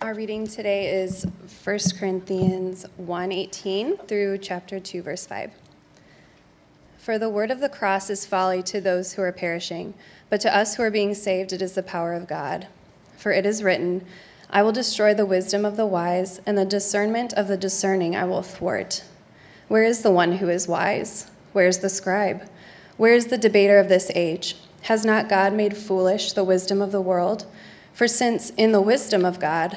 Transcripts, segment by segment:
Our reading today is 1 Corinthians 1:18 through chapter 2 verse 5. For the word of the cross is folly to those who are perishing, but to us who are being saved it is the power of God. For it is written, I will destroy the wisdom of the wise, and the discernment of the discerning I will thwart. Where is the one who is wise? Where is the scribe? Where is the debater of this age? Has not God made foolish the wisdom of the world? For since in the wisdom of God,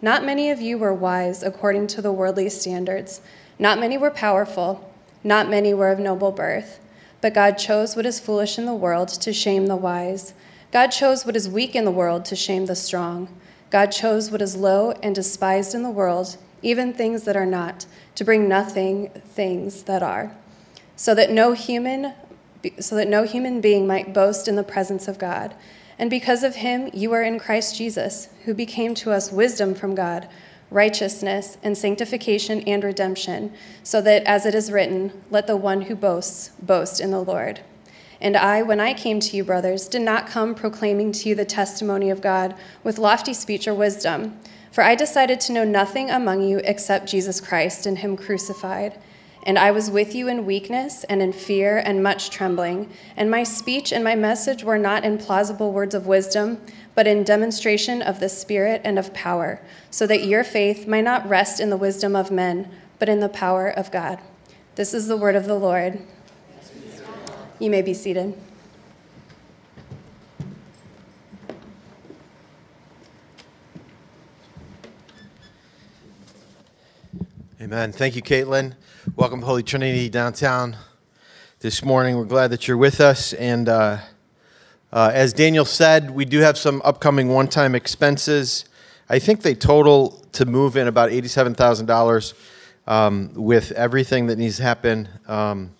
Not many of you were wise according to the worldly standards. Not many were powerful. Not many were of noble birth. But God chose what is foolish in the world to shame the wise. God chose what is weak in the world to shame the strong. God chose what is low and despised in the world, even things that are not, to bring nothing things that are, so that no human so that no human being might boast in the presence of God. And because of him, you are in Christ Jesus, who became to us wisdom from God, righteousness and sanctification and redemption, so that, as it is written, let the one who boasts boast in the Lord. And I, when I came to you, brothers, did not come proclaiming to you the testimony of God with lofty speech or wisdom, for I decided to know nothing among you except Jesus Christ and him crucified. And I was with you in weakness and in fear and much trembling. And my speech and my message were not in plausible words of wisdom, but in demonstration of the Spirit and of power, so that your faith might not rest in the wisdom of men, but in the power of God. This is the word of the Lord. You may be seated. Amen. Thank you, Caitlin. Welcome, to Holy Trinity downtown this morning. We're glad that you're with us. And uh, uh, as Daniel said, we do have some upcoming one time expenses. I think they total to move in about $87,000 um, with everything that needs to happen. Um,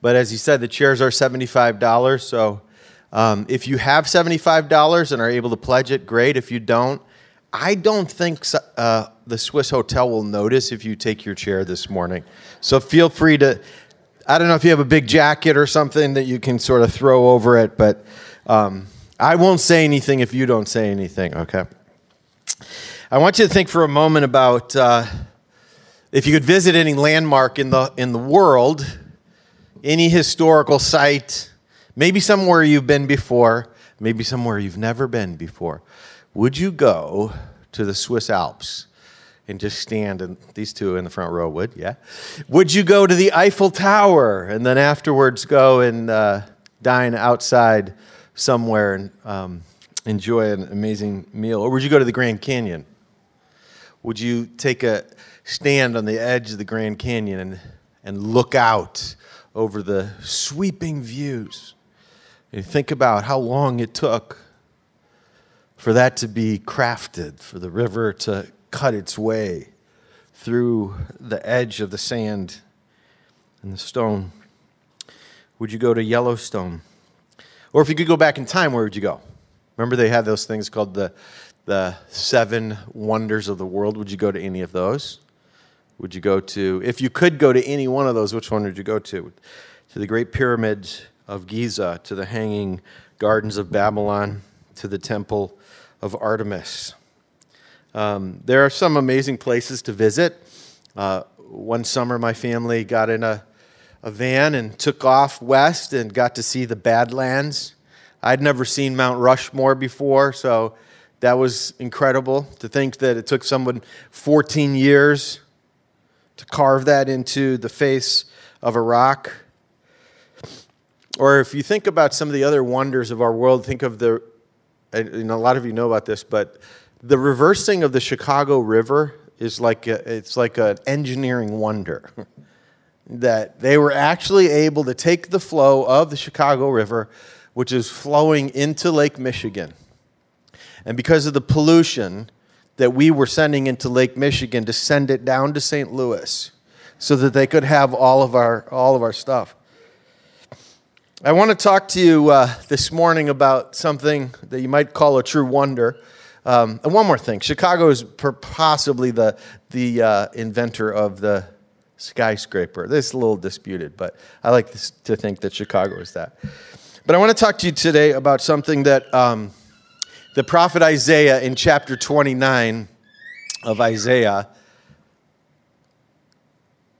but as he said, the chairs are $75. So um, if you have $75 and are able to pledge it, great. If you don't, I don't think uh, the Swiss Hotel will notice if you take your chair this morning. So feel free to. I don't know if you have a big jacket or something that you can sort of throw over it, but um, I won't say anything if you don't say anything, okay? I want you to think for a moment about uh, if you could visit any landmark in the, in the world, any historical site, maybe somewhere you've been before, maybe somewhere you've never been before. Would you go to the Swiss Alps and just stand, and these two in the front row would, yeah? Would you go to the Eiffel Tower and then afterwards go and uh, dine outside somewhere and um, enjoy an amazing meal? Or would you go to the Grand Canyon? Would you take a stand on the edge of the Grand Canyon and, and look out over the sweeping views? And think about how long it took for that to be crafted, for the river to cut its way through the edge of the sand and the stone? Would you go to Yellowstone? Or if you could go back in time, where would you go? Remember, they had those things called the, the seven wonders of the world. Would you go to any of those? Would you go to, if you could go to any one of those, which one would you go to? To the Great Pyramid of Giza, to the Hanging Gardens of Babylon, to the Temple of Artemis. Um, there are some amazing places to visit. Uh, one summer, my family got in a, a van and took off west and got to see the Badlands. I'd never seen Mount Rushmore before, so that was incredible to think that it took someone 14 years to carve that into the face of a rock. Or if you think about some of the other wonders of our world, think of the and a lot of you know about this, but the reversing of the Chicago River is like a, it's like an engineering wonder. that they were actually able to take the flow of the Chicago River, which is flowing into Lake Michigan, and because of the pollution that we were sending into Lake Michigan to send it down to St. Louis so that they could have all of our, all of our stuff. I want to talk to you uh, this morning about something that you might call a true wonder. Um, and one more thing Chicago is possibly the, the uh, inventor of the skyscraper. This is a little disputed, but I like this, to think that Chicago is that. But I want to talk to you today about something that um, the prophet Isaiah in chapter 29 of Isaiah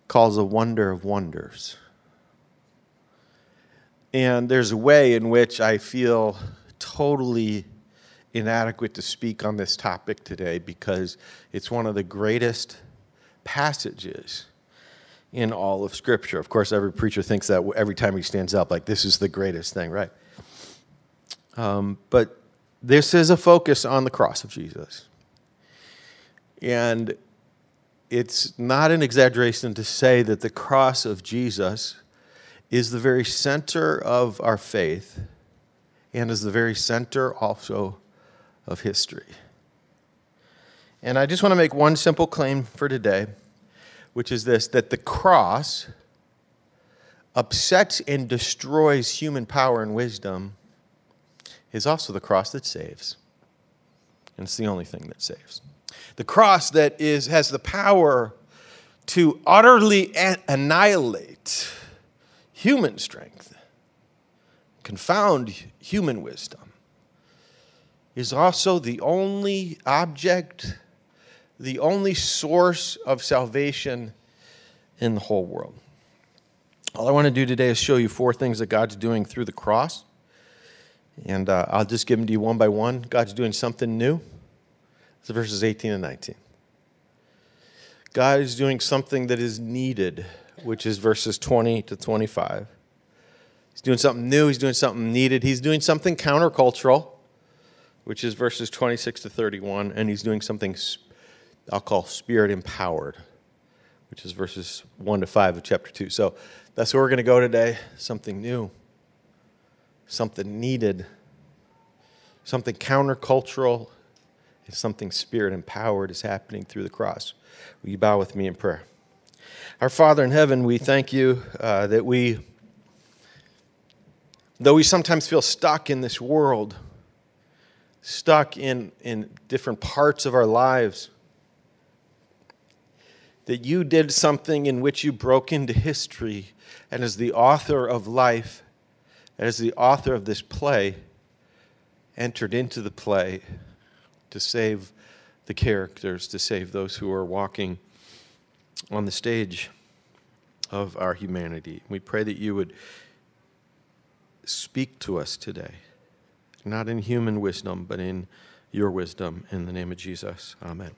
calls a wonder of wonders. And there's a way in which I feel totally inadequate to speak on this topic today because it's one of the greatest passages in all of Scripture. Of course, every preacher thinks that every time he stands up, like, this is the greatest thing, right? Um, but this is a focus on the cross of Jesus. And it's not an exaggeration to say that the cross of Jesus is the very center of our faith and is the very center also of history. And I just want to make one simple claim for today, which is this that the cross upsets and destroys human power and wisdom is also the cross that saves. And it's the only thing that saves. The cross that is, has the power to utterly annihilate human strength, confound human wisdom, is also the only object, the only source of salvation in the whole world. All I want to do today is show you four things that God's doing through the cross. And uh, I'll just give them to you one by one. God's doing something new. It's verses 18 and 19. God is doing something that is needed, which is verses 20 to 25. He's doing something new, he's doing something needed, he's doing something countercultural, which is verses 26 to 31, and he's doing something I'll call spirit empowered, which is verses 1 to 5 of chapter 2. So that's where we're going to go today. Something new, something needed, something countercultural, and something spirit empowered is happening through the cross. Will you bow with me in prayer? Our Father in heaven, we thank you uh, that we, though we sometimes feel stuck in this world, stuck in, in different parts of our lives, that you did something in which you broke into history, and as the author of life, and as the author of this play, entered into the play to save the characters, to save those who are walking on the stage of our humanity. We pray that you would speak to us today, not in human wisdom, but in your wisdom. In the name of Jesus. Amen.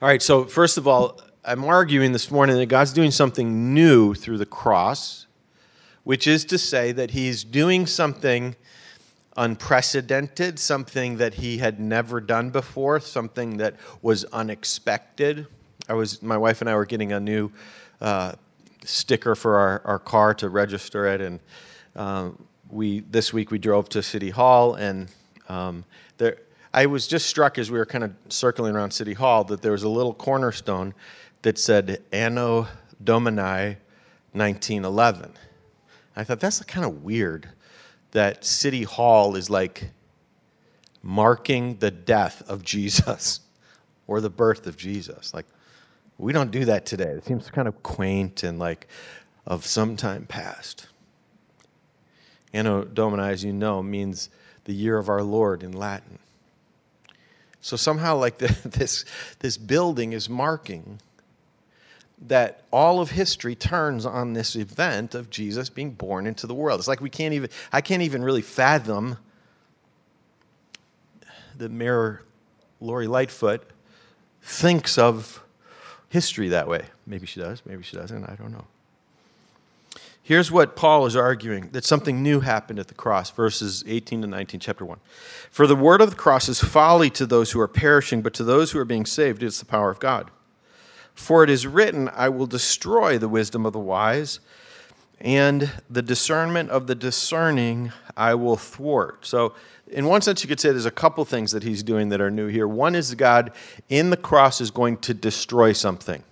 All right, so first of all, I'm arguing this morning that God's doing something new through the cross, which is to say that He's doing something unprecedented, something that he had never done before, something that was unexpected. I was, my wife and I were getting a new uh, sticker for our, our car to register it, and um, we this week we drove to City Hall, and um, there, I was just struck as we were kind of circling around City Hall that there was a little cornerstone that said Anno Domini 1911. I thought that's kind of weird that City Hall is like marking the death of Jesus or the birth of Jesus. Like, we don't do that today. It seems kind of quaint and like of some time past. Anno Domini, as you know, means the year of our Lord in Latin. So somehow, like the, this, this building is marking that all of history turns on this event of Jesus being born into the world. It's like we can't even, I can't even really fathom the Mayor Lori Lightfoot thinks of history that way. Maybe she does, maybe she doesn't, I don't know. Here's what Paul is arguing that something new happened at the cross, verses 18 to 19, chapter 1. For the word of the cross is folly to those who are perishing, but to those who are being saved, it's the power of God. For it is written, I will destroy the wisdom of the wise, and the discernment of the discerning I will thwart. So, in one sense, you could say there's a couple things that he's doing that are new here. One is God in the cross is going to destroy something.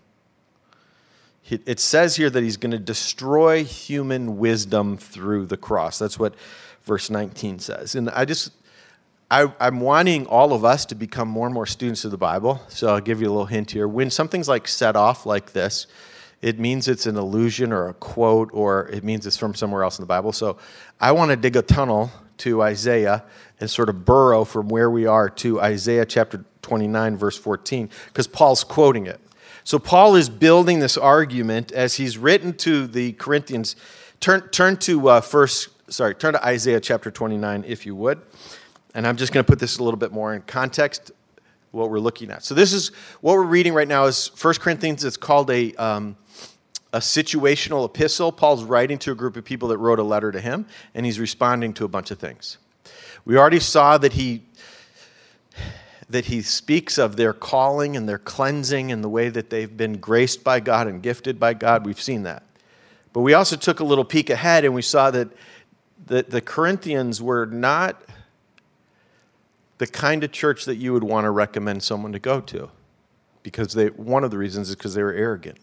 It says here that he's going to destroy human wisdom through the cross. That's what verse 19 says. And I just, I, am wanting all of us to become more and more students of the Bible. So I'll give you a little hint here. When something's like set off like this, it means it's an allusion or a quote, or it means it's from somewhere else in the Bible. So I want to dig a tunnel to Isaiah and sort of burrow from where we are to Isaiah chapter 29, verse 14, because Paul's quoting it. So Paul is building this argument as he's written to the Corinthians. Turn, turn to uh, first, sorry, turn to Isaiah chapter 29, if you would. And I'm just going to put this a little bit more in context, what we're looking at. So this is what we're reading right now is 1 Corinthians. It's called a um, a situational epistle. Paul's writing to a group of people that wrote a letter to him, and he's responding to a bunch of things. We already saw that he that he speaks of their calling and their cleansing and the way that they've been graced by God and gifted by God. We've seen that. But we also took a little peek ahead and we saw that, that the Corinthians were not the kind of church that you would want to recommend someone to go to. Because they, one of the reasons is because they were arrogant.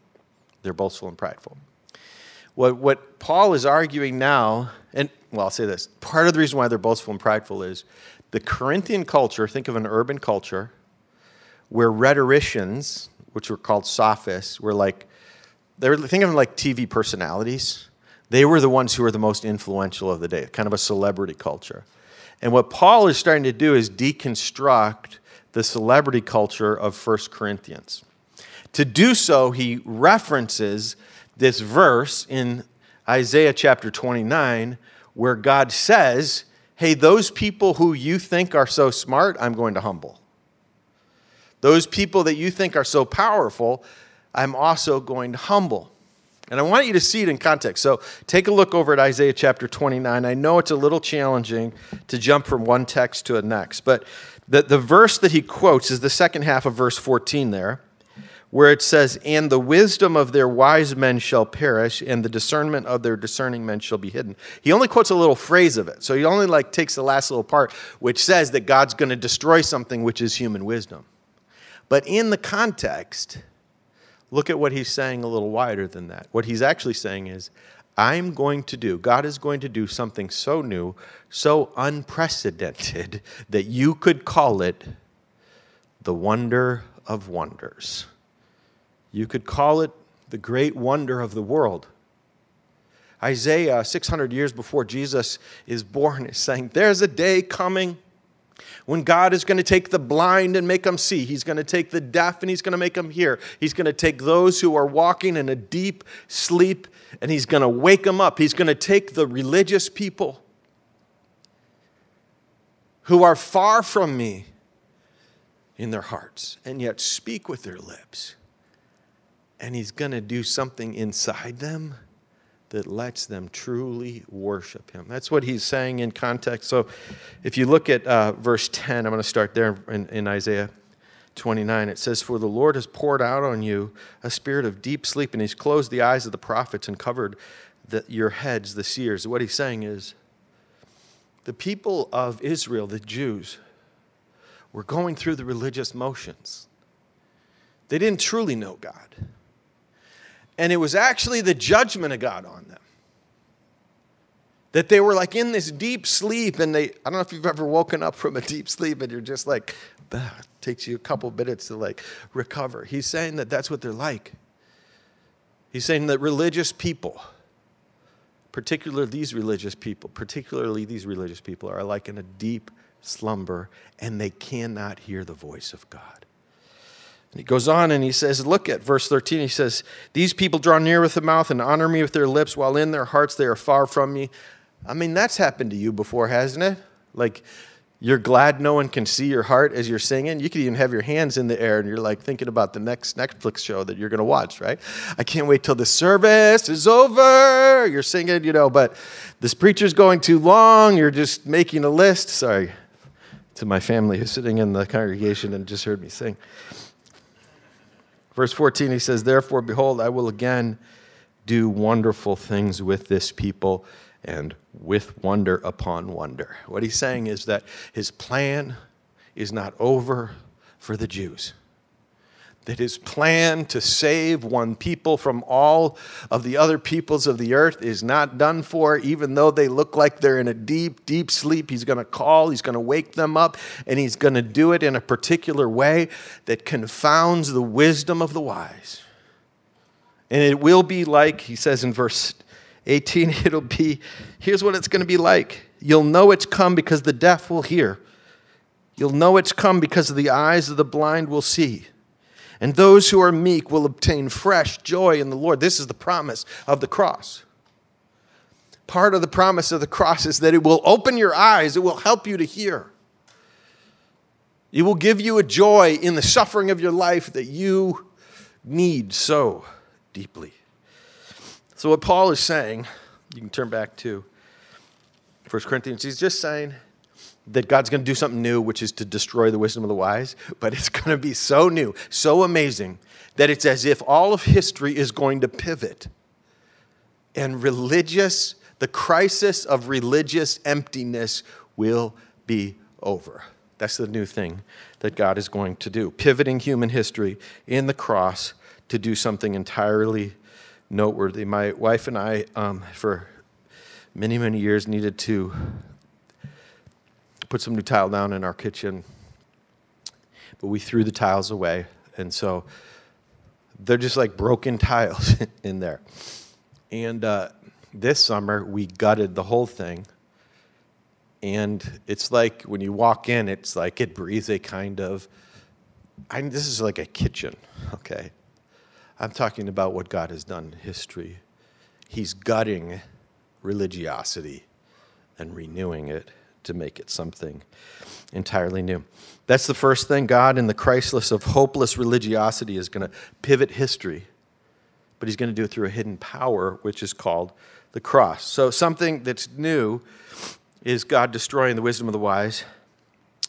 They're boastful and prideful. What, what Paul is arguing now, and well, I'll say this part of the reason why they're boastful and prideful is the Corinthian culture, think of an urban culture, where rhetoricians, which were called sophists, were like, they were, think of them like TV personalities. They were the ones who were the most influential of the day, kind of a celebrity culture. And what Paul is starting to do is deconstruct the celebrity culture of 1 Corinthians. To do so, he references this verse in Isaiah chapter 29 where God says, Hey, those people who you think are so smart, I'm going to humble. Those people that you think are so powerful, I'm also going to humble. And I want you to see it in context. So take a look over at Isaiah chapter 29. I know it's a little challenging to jump from one text to the next, but the, the verse that he quotes is the second half of verse 14 there where it says, And the wisdom of their wise men shall perish, and the discernment of their discerning men shall be hidden. He only quotes a little phrase of it. So he only like takes the last little part, which says that God's going to destroy something which is human wisdom. But in the context, look at what he's saying a little wider than that. What he's actually saying is, I'm going to do, God is going to do something so new, so unprecedented, that you could call it the wonder of wonders. You could call it the great wonder of the world. Isaiah, 600 years before Jesus is born, is saying, There's a day coming when God is going to take the blind and make them see. He's going to take the deaf and he's going to make them hear. He's going to take those who are walking in a deep sleep and he's going to wake them up. He's going to take the religious people who are far from me in their hearts and yet speak with their lips and he's going to do something inside them that lets them truly worship him. That's what he's saying in context. So if you look at uh, verse 10, I'm going to start there in, in Isaiah 29. It says, For the Lord has poured out on you a spirit of deep sleep, and he's closed the eyes of the prophets and covered the, your heads, the seers. What he's saying is, the people of Israel, the Jews, were going through the religious motions. They didn't truly know God and it was actually the judgment of God on them. That they were like in this deep sleep, and they, I don't know if you've ever woken up from a deep sleep and you're just like, it takes you a couple minutes to like recover. He's saying that that's what they're like. He's saying that religious people, particularly these religious people, particularly these religious people, are like in a deep slumber and they cannot hear the voice of God. He goes on and he says, Look at verse 13. He says, These people draw near with the mouth and honor me with their lips, while in their hearts they are far from me. I mean, that's happened to you before, hasn't it? Like, you're glad no one can see your heart as you're singing. You could even have your hands in the air and you're like thinking about the next Netflix show that you're going to watch, right? I can't wait till the service is over. You're singing, you know, but this preacher's going too long. You're just making a list. Sorry to my family who's sitting in the congregation and just heard me sing. Verse 14, he says, Therefore, behold, I will again do wonderful things with this people and with wonder upon wonder. What he's saying is that his plan is not over for the Jews. That his plan to save one people from all of the other peoples of the earth is not done for, even though they look like they're in a deep, deep sleep. He's going to call, he's going to wake them up, and he's going to do it in a particular way that confounds the wisdom of the wise. And it will be like, he says in verse 18, it'll be, here's what it's going to be like. You'll know it's come because the deaf will hear. You'll know it's come because the eyes of the blind will see. And those who are meek will obtain fresh joy in the Lord. This is the promise of the cross. Part of the promise of the cross is that it will open your eyes, it will help you to hear. It will give you a joy in the suffering of your life that you need so deeply. So, what Paul is saying, you can turn back to 1 Corinthians, he's just saying that God's going to do something new, which is to destroy the wisdom of the wise, but it's going to be so new, so amazing, that it's as if all of history is going to pivot. And religious, the crisis of religious emptiness will be over. That's the new thing that God is going to do. Pivoting human history in the cross to do something entirely noteworthy. My wife and I, um, for many, many years, needed to put some new tile down in our kitchen, but we threw the tiles away. And so they're just like broken tiles in there. And uh, this summer, we gutted the whole thing. And it's like when you walk in, it's like it breathes a kind of, I mean, this is like a kitchen, okay? I'm talking about what God has done in history. He's gutting religiosity and renewing it to make it something entirely new. That's the first thing. God, in the crisis of hopeless religiosity, is going to pivot history, but He's going to do it through a hidden power, which is called the cross. So, something that's new is God destroying the wisdom of the wise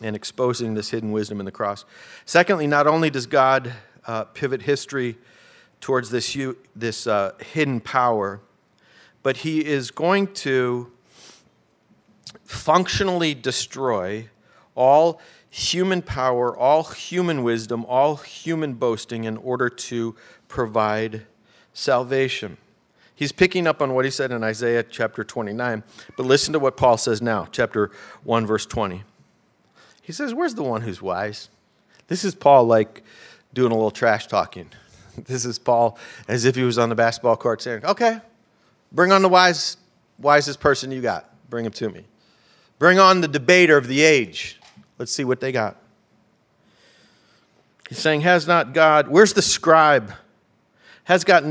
and exposing this hidden wisdom in the cross. Secondly, not only does God uh, pivot history towards this, this uh, hidden power, but He is going to functionally destroy all human power, all human wisdom, all human boasting in order to provide salvation. He's picking up on what he said in Isaiah chapter 29, but listen to what Paul says now, chapter 1, verse 20. He says, Where's the one who's wise? This is Paul like doing a little trash talking. This is Paul as if he was on the basketball court saying, Okay, bring on the wise, wisest person you got. Bring him to me. Bring on the debater of the age. Let's see what they got. He's saying, Has not God, where's the scribe? Has God,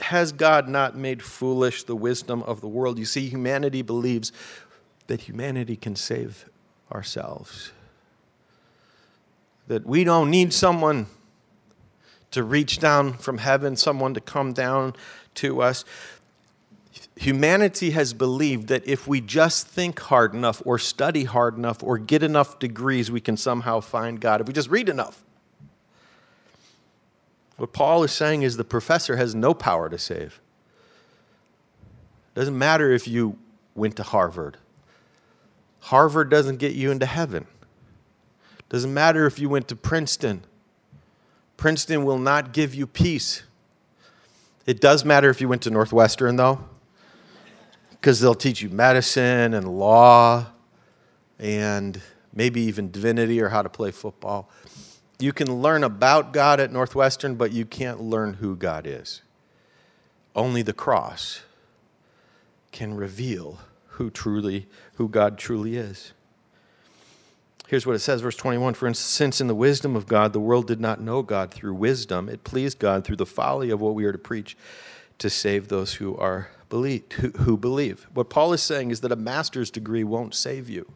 has God not made foolish the wisdom of the world? You see, humanity believes that humanity can save ourselves. That we don't need someone to reach down from heaven, someone to come down to us humanity has believed that if we just think hard enough or study hard enough or get enough degrees, we can somehow find God. If we just read enough. What Paul is saying is the professor has no power to save. Doesn't matter if you went to Harvard. Harvard doesn't get you into heaven. Doesn't matter if you went to Princeton. Princeton will not give you peace. It does matter if you went to Northwestern, though because they'll teach you medicine and law and maybe even divinity or how to play football. You can learn about God at Northwestern, but you can't learn who God is. Only the cross can reveal who truly who God truly is. Here's what it says, verse 21 For instance, since in the wisdom of God the world did not know God through wisdom, it pleased God through the folly of what we are to preach to save those who are believe, who, believe. What Paul is saying is that a master's degree won't save you.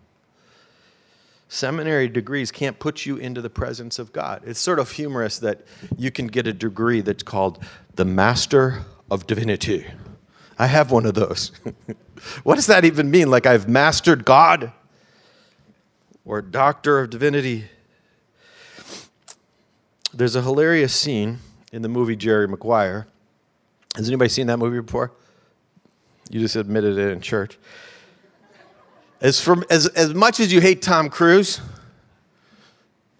Seminary degrees can't put you into the presence of God. It's sort of humorous that you can get a degree that's called the Master of Divinity. I have one of those. what does that even mean? Like I've mastered God? Or Doctor of Divinity? There's a hilarious scene in the movie Jerry Maguire Has anybody seen that movie before? You just admitted it in church. As, from, as, as much as you hate Tom Cruise,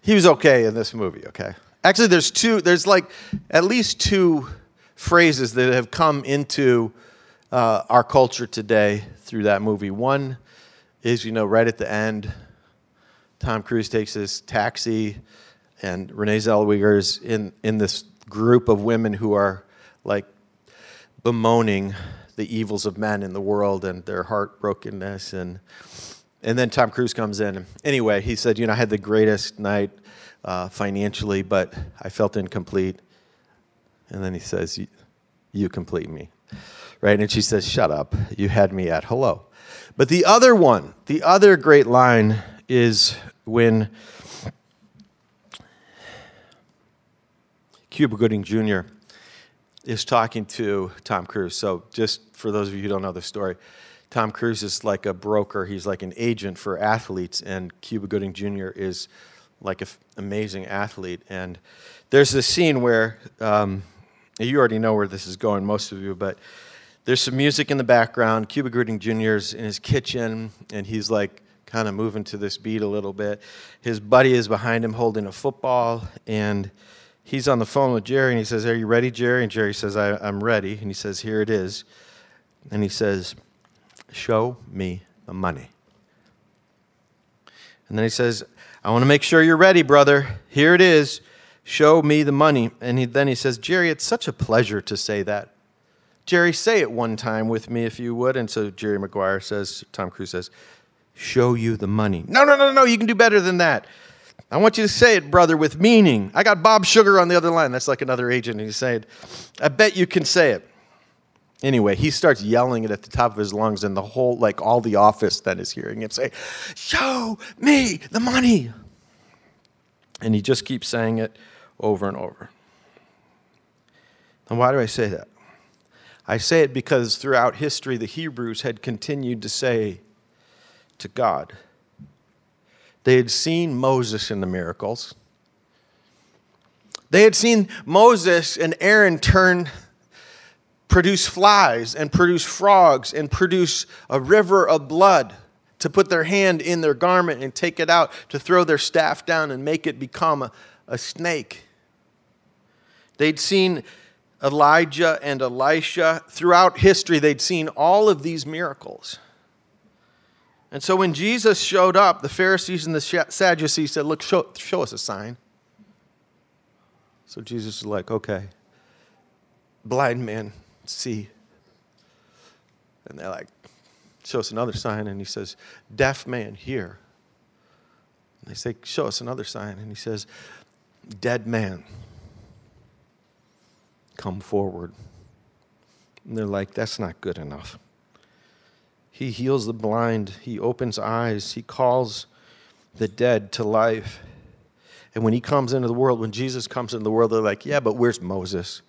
he was okay in this movie, okay? Actually, there's two, there's like at least two phrases that have come into uh, our culture today through that movie. One is, you know, right at the end, Tom Cruise takes his taxi, and Renee Zellweger's in, in this group of women who are like bemoaning the evils of men in the world and their heartbrokenness and and then Tom Cruise comes in. Anyway, he said, you know, I had the greatest night uh, financially, but I felt incomplete. And then he says, you complete me, right? And she says, shut up, you had me at hello. But the other one, the other great line is when Cuba Gooding Jr. is talking to Tom Cruise. So, just for those of you who don't know the story, Tom Cruise is like a broker, he's like an agent for athletes, and Cuba Gooding Jr. is like an f- amazing athlete. And there's this scene where um, you already know where this is going, most of you, but there's some music in the background. Cuba Gooding Jr. is in his kitchen, and he's like kind of moving to this beat a little bit. His buddy is behind him holding a football, and he's on the phone with Jerry, and he says, Are you ready, Jerry? And Jerry says, I, am ready. And he says, Here it is. And he says, Show me the money. And then he says, I want to make sure you're ready, brother. Here it is. Show me the money. And he, then he says, Jerry, it's such a pleasure to say that. Jerry, say it one time with me if you would. And so Jerry Maguire says, Tom Cruise says, Show you the money. No, no, no, no, you can do better than that. I want you to say it, brother, with meaning. I got Bob Sugar on the other line. That's like another agent. He's saying, I bet you can say it. Anyway, he starts yelling it at the top of his lungs, and the whole, like all the office then is hearing him say, Show me the money. And he just keeps saying it over and over. And why do I say that? I say it because throughout history, the Hebrews had continued to say to God, they had seen Moses in the miracles. They had seen Moses and Aaron turn produce flies and produce frogs and produce a river of blood to put their hand in their garment and take it out, to throw their staff down and make it become a, a snake. They'd seen Elijah and Elisha. Throughout history, they'd seen all of these miracles. And so when Jesus showed up, the Pharisees and the Sadducees said, Look, show, show us a sign. So Jesus is like, Okay, blind man, see. And they're like, Show us another sign. And he says, Deaf man, hear. And they say, Show us another sign. And he says, Dead man, come forward. And they're like, That's not good enough. He heals the blind, He opens eyes, He calls the dead to life. And when He comes into the world, when Jesus comes into the world, they're like, Yeah, but where's Moses?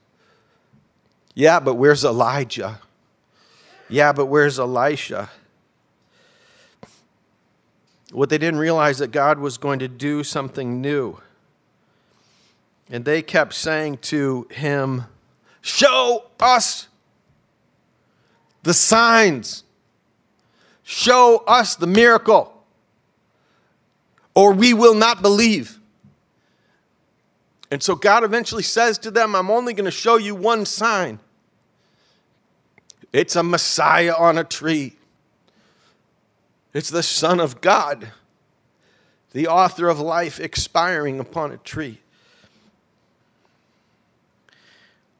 Yeah, but where's Elijah? Yeah, but where's Elisha? What they didn't realize that God was going to do something new. And they kept saying to him, Show us the signs. Show us the miracle, or we will not believe. And so God eventually says to them, I'm only going to show you one sign. It's a Messiah on a tree. It's the Son of God, the author of life expiring upon a tree.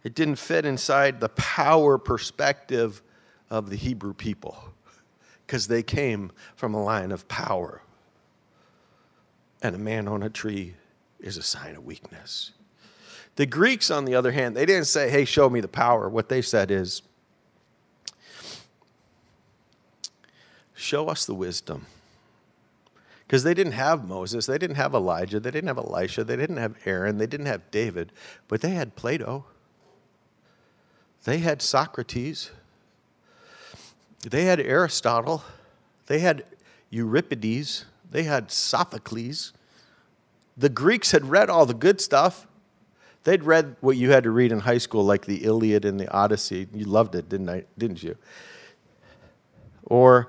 It didn't fit inside the power perspective of the Hebrew people because they came from a line of power. And a man on a tree is a sign of weakness. The Greeks, on the other hand, they didn't say, hey, show me the power. What they said is, show us the wisdom. Because they didn't have Moses, they didn't have Elijah, they didn't have Elisha, they didn't have Aaron, they didn't have David, but they had Plato. They had Socrates. They had Aristotle. They had Euripides. They had Sophocles. The Greeks had read all the good stuff. They'd read what you had to read in high school, like the Iliad and the Odyssey. You loved it, didn't I? Didn't you? Or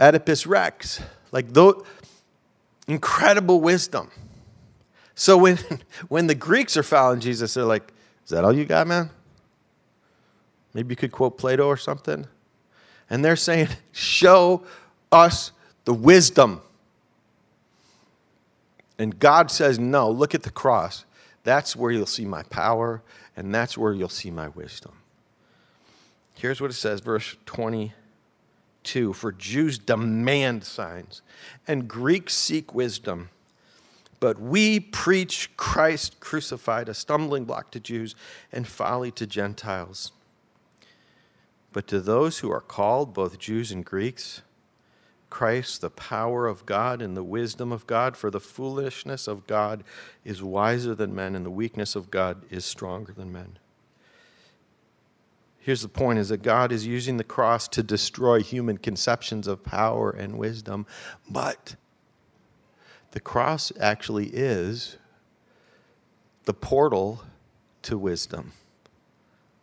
Oedipus Rex, like those incredible wisdom. So when when the Greeks are following Jesus, they're like, "Is that all you got, man? Maybe you could quote Plato or something." And they're saying, "Show us the wisdom." And God says, No, look at the cross. That's where you'll see my power, and that's where you'll see my wisdom. Here's what it says, verse 22 For Jews demand signs, and Greeks seek wisdom. But we preach Christ crucified, a stumbling block to Jews and folly to Gentiles. But to those who are called, both Jews and Greeks, Christ, the power of God and the wisdom of God, for the foolishness of God is wiser than men, and the weakness of God is stronger than men. Here's the point is that God is using the cross to destroy human conceptions of power and wisdom, but the cross actually is the portal to wisdom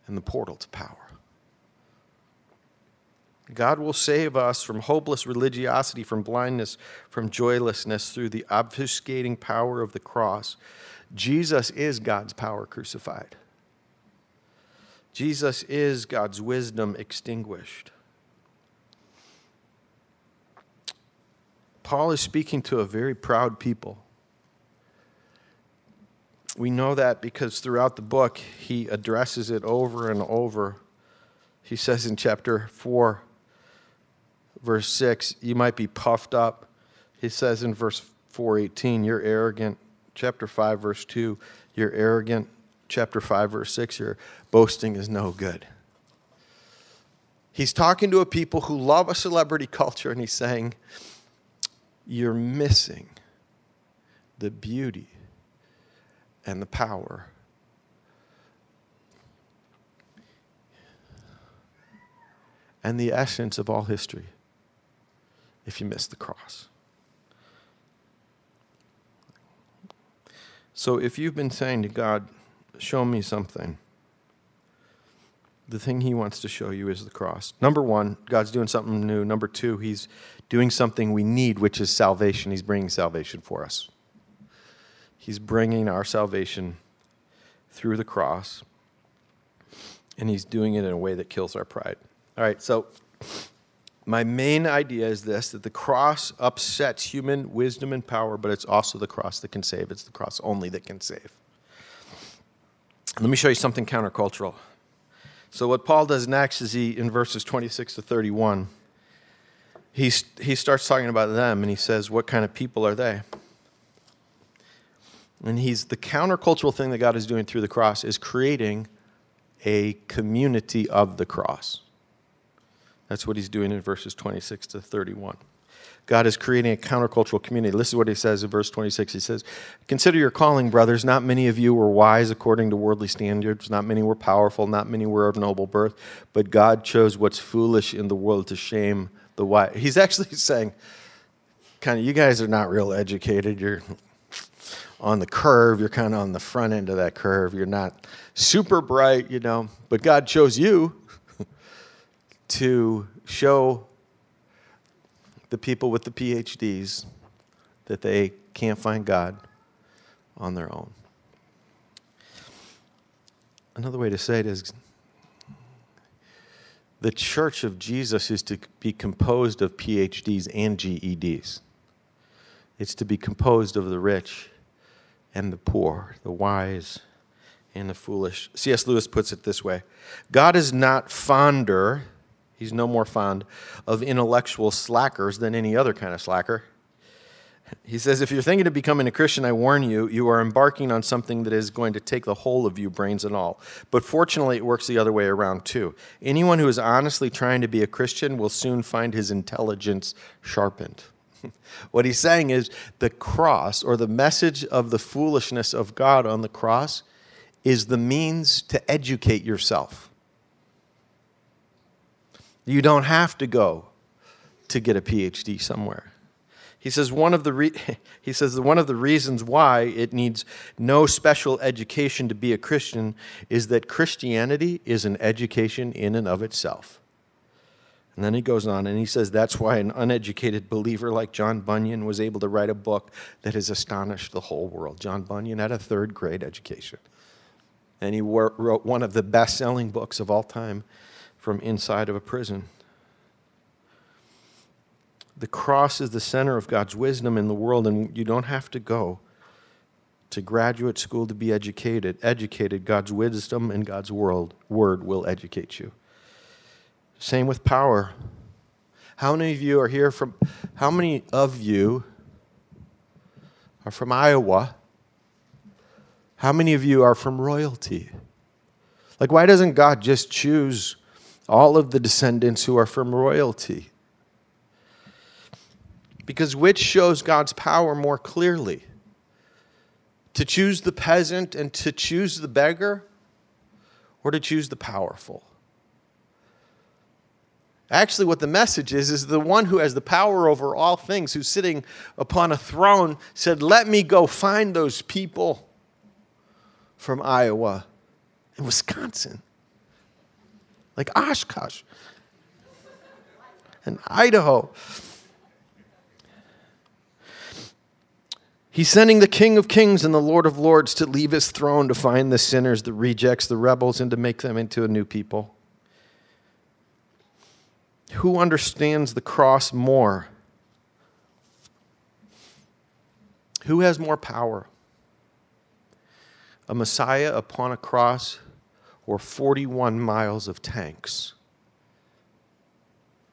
and the portal to power. God will save us from hopeless religiosity, from blindness, from joylessness through the obfuscating power of the cross. Jesus is God's power crucified. Jesus is God's wisdom extinguished. Paul is speaking to a very proud people. We know that because throughout the book he addresses it over and over. He says in chapter 4, verse 6, you might be puffed up. He says in verse 418, you're arrogant. Chapter 5, verse 2, you're arrogant. Chapter 5, verse 6, your boasting is no good. He's talking to a people who love a celebrity culture, and he's saying, You're missing the beauty and the power and the essence of all history if you miss the cross. So if you've been saying to God, show me something, the thing he wants to show you is the cross. Number one, God's doing something new. Number two, he's doing something we need, which is salvation. He's bringing salvation for us. He's bringing our salvation through the cross, and he's doing it in a way that kills our pride. All right, so my main idea is this that the cross upsets human wisdom and power, but it's also the cross that can save. It's the cross only that can save. Let me show you something countercultural. So, what Paul does next is he, in verses 26 to 31, he, he starts talking about them and he says, What kind of people are they? And he's the countercultural thing that God is doing through the cross is creating a community of the cross. That's what he's doing in verses 26 to 31. God is creating a countercultural community. This is what he says in verse 26. He says, Consider your calling, brothers. Not many of you were wise according to worldly standards. Not many were powerful. Not many were of noble birth. But God chose what's foolish in the world to shame the wise. He's actually saying, kind of, you guys are not real educated. You're on the curve. You're kind of on the front end of that curve. You're not super bright, you know. But God chose you to show the people with the PhDs that they can't find God on their own. Another way to say it is the church of Jesus is to be composed of PhDs and GEDs. It's to be composed of the rich and the poor, the wise and the foolish. C.S. Lewis puts it this way God is not fonder He's no more fond of intellectual slackers than any other kind of slacker. He says, If you're thinking of becoming a Christian, I warn you, you are embarking on something that is going to take the whole of you, brains and all. But fortunately, it works the other way around, too. Anyone who is honestly trying to be a Christian will soon find his intelligence sharpened. what he's saying is the cross, or the message of the foolishness of God on the cross, is the means to educate yourself. You don't have to go to get a PhD somewhere. He says one of the re- he says one of the reasons why it needs no special education to be a Christian is that Christianity is an education in and of itself. And then he goes on and he says that's why an uneducated believer like John Bunyan was able to write a book that has astonished the whole world. John Bunyan had a third grade education. And he wrote one of the best selling books of all time from inside of a prison. The cross is the center of God's wisdom in the world, and you don't have to go to graduate school to be educated. Educated, God's wisdom and God's world, word will educate you. Same with power. How many of you are here from, how many of you are from Iowa? How many of you are from royalty? Like, why doesn't God just choose all of the descendants who are from royalty? Because which shows God's power more clearly? To choose the peasant and to choose the beggar, or to choose the powerful? Actually, what the message is, is the one who has the power over all things, who's sitting upon a throne, said, Let me go find those people from Iowa and Wisconsin, like Oshkosh and Idaho. He's sending the King of Kings and the Lord of Lords to leave his throne to find the sinners, the rejects, the rebels, and to make them into a new people. Who understands the cross more? Who has more power? A Messiah upon a cross or 41 miles of tanks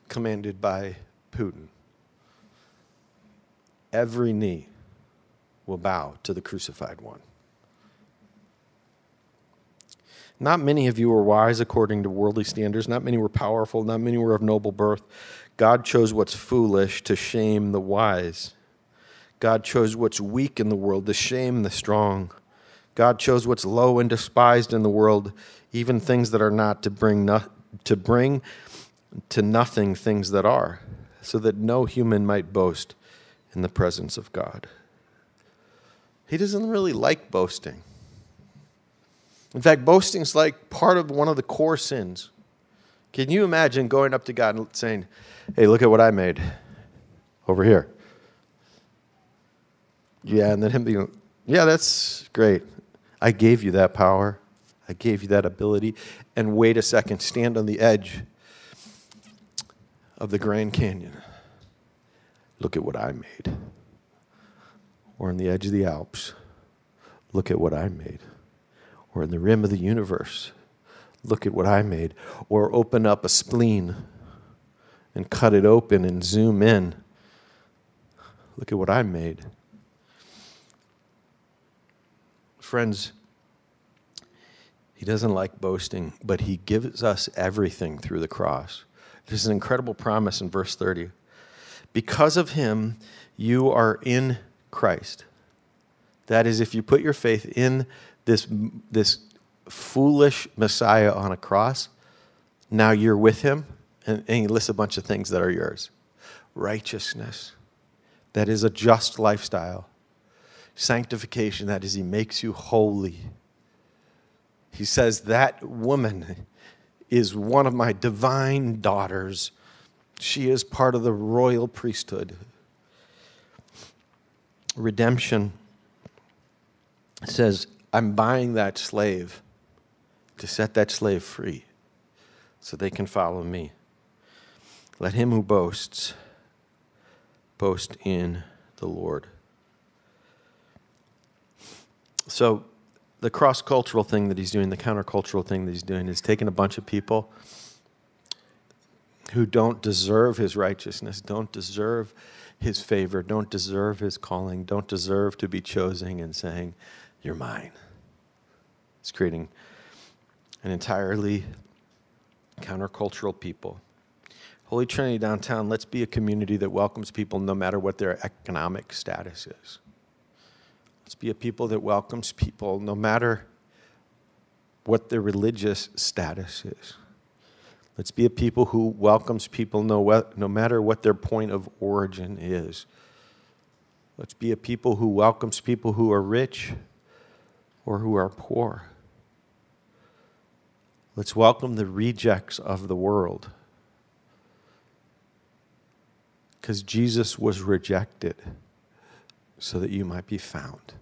commanded by Putin? Every knee will bow to the crucified one. Not many of you were wise according to worldly standards. Not many were powerful. Not many were of noble birth. God chose what's foolish to shame the wise. God chose what's weak in the world to shame the strong. God chose what's low and despised in the world, even things that are not, to bring, no, to bring to nothing things that are, so that no human might boast in the presence of God. He doesn't really like boasting. In fact, boasting is like part of one of the core sins. Can you imagine going up to God and saying, Hey, look at what I made over here? Yeah, and then him being, Yeah, that's great. I gave you that power, I gave you that ability. And wait a second, stand on the edge of the Grand Canyon. Look at what I made or on the edge of the Alps, look at what I made. Or in the rim of the universe, look at what I made. Or open up a spleen and cut it open and zoom in. Look at what I made. Friends, doesn't like boasting, but he gives us everything through the cross. There's an incredible promise in verse 30. Because of him, you are in Christ. That is, if you put your faith in this, this foolish Messiah on a cross, now you're with him, and, and he lists a bunch of things that are yours righteousness, that is a just lifestyle, sanctification, that is, he makes you holy. He says, That woman is one of my divine daughters. She is part of the royal priesthood redemption says, I'm buying that slave to set that slave free so they can follow me. Let him who boasts boast in the Lord. So, the cross cultural thing that he's doing, the countercultural thing that he's doing, is taking a bunch of people who don't deserve his righteousness, don't deserve his favor, don't deserve his calling, don't deserve to be chosen, and saying, You're mine. It's creating an entirely countercultural people. Holy Trinity Downtown, let's be a community that welcomes people no matter what their economic status is. Let's be a people that welcomes people no matter what their religious status is. Let's be a people who welcomes people no, no matter what their point of origin is. Let's be a people who welcomes people who are rich or who are poor. Let's welcome the rejects of the world. Because Jesus was rejected so that you might be found.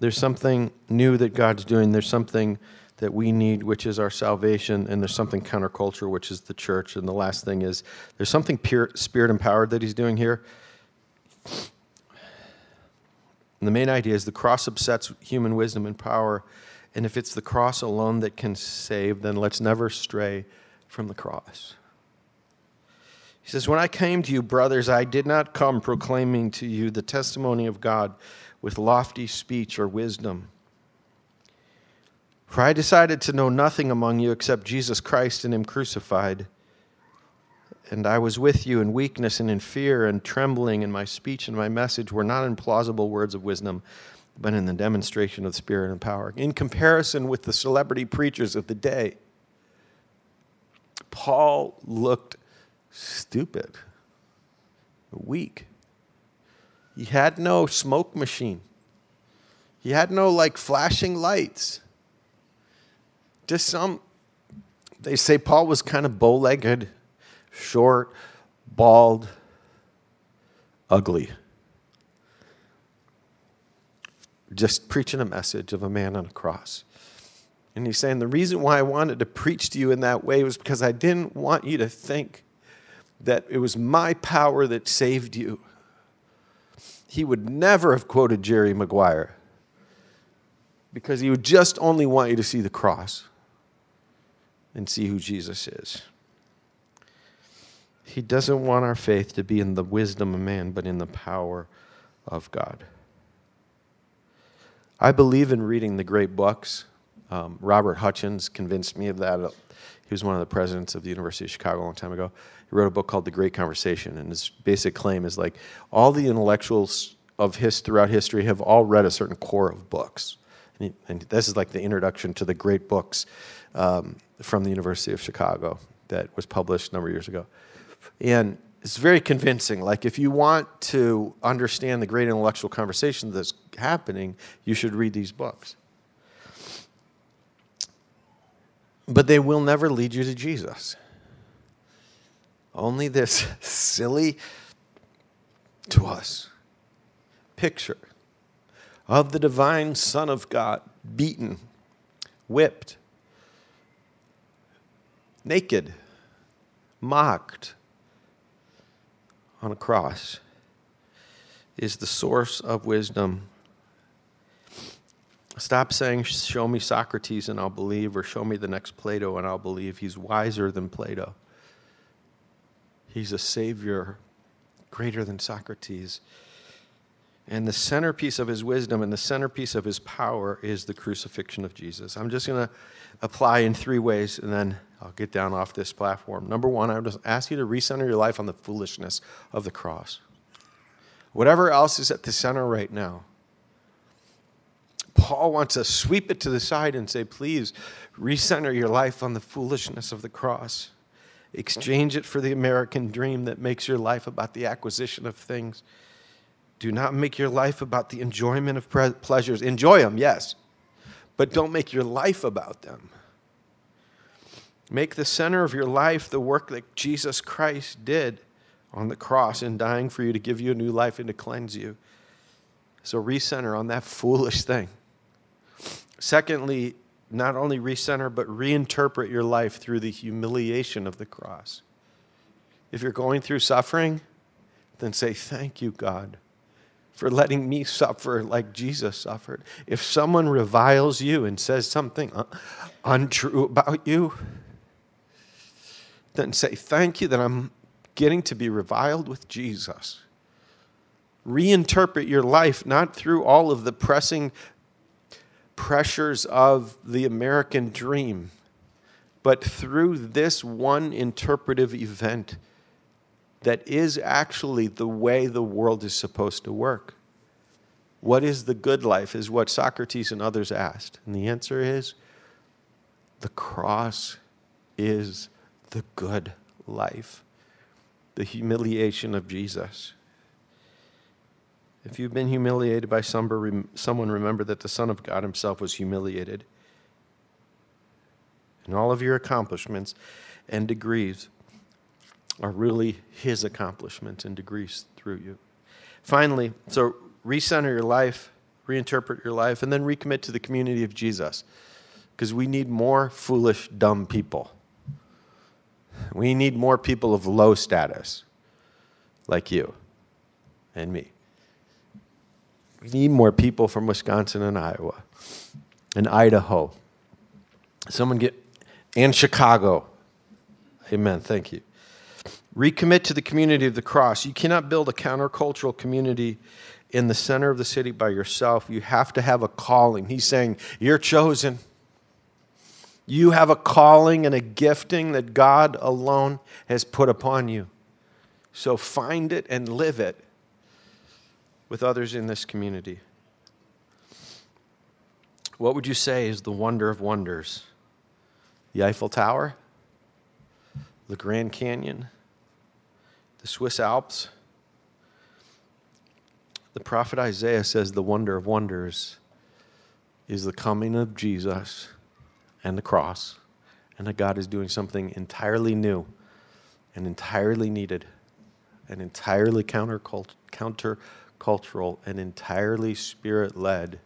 There's something new that God's doing. There's something that we need, which is our salvation, and there's something counterculture, which is the church. And the last thing is there's something pure, spirit empowered that he's doing here. And the main idea is the cross upsets human wisdom and power. And if it's the cross alone that can save, then let's never stray from the cross. He says, When I came to you, brothers, I did not come proclaiming to you the testimony of God with lofty speech or wisdom. For I decided to know nothing among you except Jesus Christ and Him crucified. And I was with you in weakness and in fear and trembling, and my speech and my message were not in plausible words of wisdom, but in the demonstration of spirit and power. In comparison with the celebrity preachers of the day, Paul looked stupid, weak. He had no smoke machine. He had no like flashing lights just some, they say Paul was kind of bow legged, short, bald, ugly. Just preaching a message of a man on a cross. And he's saying, The reason why I wanted to preach to you in that way was because I didn't want you to think that it was my power that saved you. He would never have quoted Jerry Maguire because he would just only want you to see the cross and see who Jesus is. He doesn't want our faith to be in the wisdom of man, but in the power of God. I believe in reading the great books. Um, Robert Hutchins convinced me of that. He was one of the presidents of the University of Chicago a long time ago. He wrote a book called The Great Conversation, and his basic claim is like all the intellectuals of his throughout history have all read a certain core of books. And, he, and this is like the introduction to the great books um, from the University of Chicago that was published a number of years ago. And it's very convincing. Like, if you want to understand the great intellectual conversation that's happening, you should read these books. But they will never lead you to Jesus. Only this silly, to us, picture of the divine Son of God beaten, whipped, naked, mocked on a cross, is the source of wisdom. Stop saying, Show me Socrates and I'll believe, or show me the next Plato and I'll believe. He's wiser than Plato. He's a savior greater than Socrates. And the centerpiece of his wisdom and the centerpiece of his power is the crucifixion of Jesus. I'm just going to apply in three ways and then I'll get down off this platform. Number one, I just ask you to recenter your life on the foolishness of the cross. Whatever else is at the center right now, Paul wants to sweep it to the side and say, please recenter your life on the foolishness of the cross. Exchange it for the American dream that makes your life about the acquisition of things. Do not make your life about the enjoyment of pre- pleasures. Enjoy them, yes, but don't make your life about them. Make the center of your life the work that Jesus Christ did on the cross in dying for you to give you a new life and to cleanse you. So recenter on that foolish thing. Secondly, not only recenter, but reinterpret your life through the humiliation of the cross. If you're going through suffering, then say, Thank you, God, for letting me suffer like Jesus suffered. If someone reviles you and says something untrue about you, then say, Thank you that I'm getting to be reviled with Jesus. Reinterpret your life not through all of the pressing pressures of the American dream, but through this one interpretive event that is actually the way the world is supposed to work. What is the good life? Is what Socrates and others asked. And the answer is the cross is the good life. the humiliation of Jesus. If you've been humiliated by someone, remember that the Son of God himself was humiliated. And all of your accomplishments and degrees are really his accomplishments and degrees through you. Finally, so recenter your life, reinterpret your life, and then recommit to the community of Jesus. Because we need more foolish, dumb people. We need more people of low status, like you and me. Need more people from Wisconsin and Iowa and Idaho. Someone get, and Chicago. Amen. Thank you. Recommit to the community of the cross. You cannot build a countercultural community in the center of the city by yourself. You have to have a calling. He's saying, You're chosen. You have a calling and a gifting that God alone has put upon you. So find it and live it with others in this community. What would you say is the wonder of wonders? The Eiffel Tower? The Grand Canyon? The Swiss Alps? The prophet Isaiah says the wonder of wonders is the coming of Jesus and the cross, and that God is doing something entirely new and entirely needed and entirely countercultural and entirely spirit led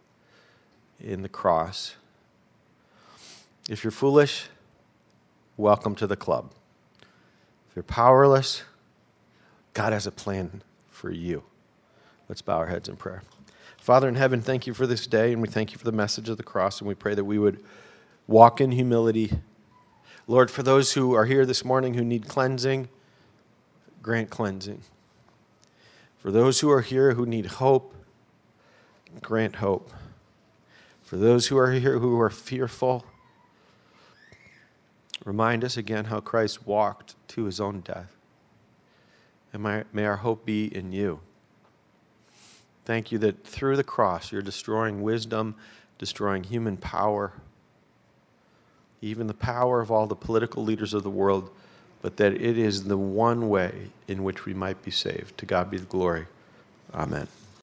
in the cross. If you're foolish, welcome to the club. If you're powerless, God has a plan for you. Let's bow our heads in prayer. Father in heaven, thank you for this day, and we thank you for the message of the cross, and we pray that we would walk in humility. Lord, for those who are here this morning who need cleansing, grant cleansing. For those who are here who need hope, grant hope. For those who are here who are fearful, remind us again how Christ walked to his own death. And may, our hope be in you. Thank you that through the cross you're destroying wisdom, destroying human power even the power of all the political leaders of the world, but that it is the one way in which we might be saved. To God be the glory. Amen.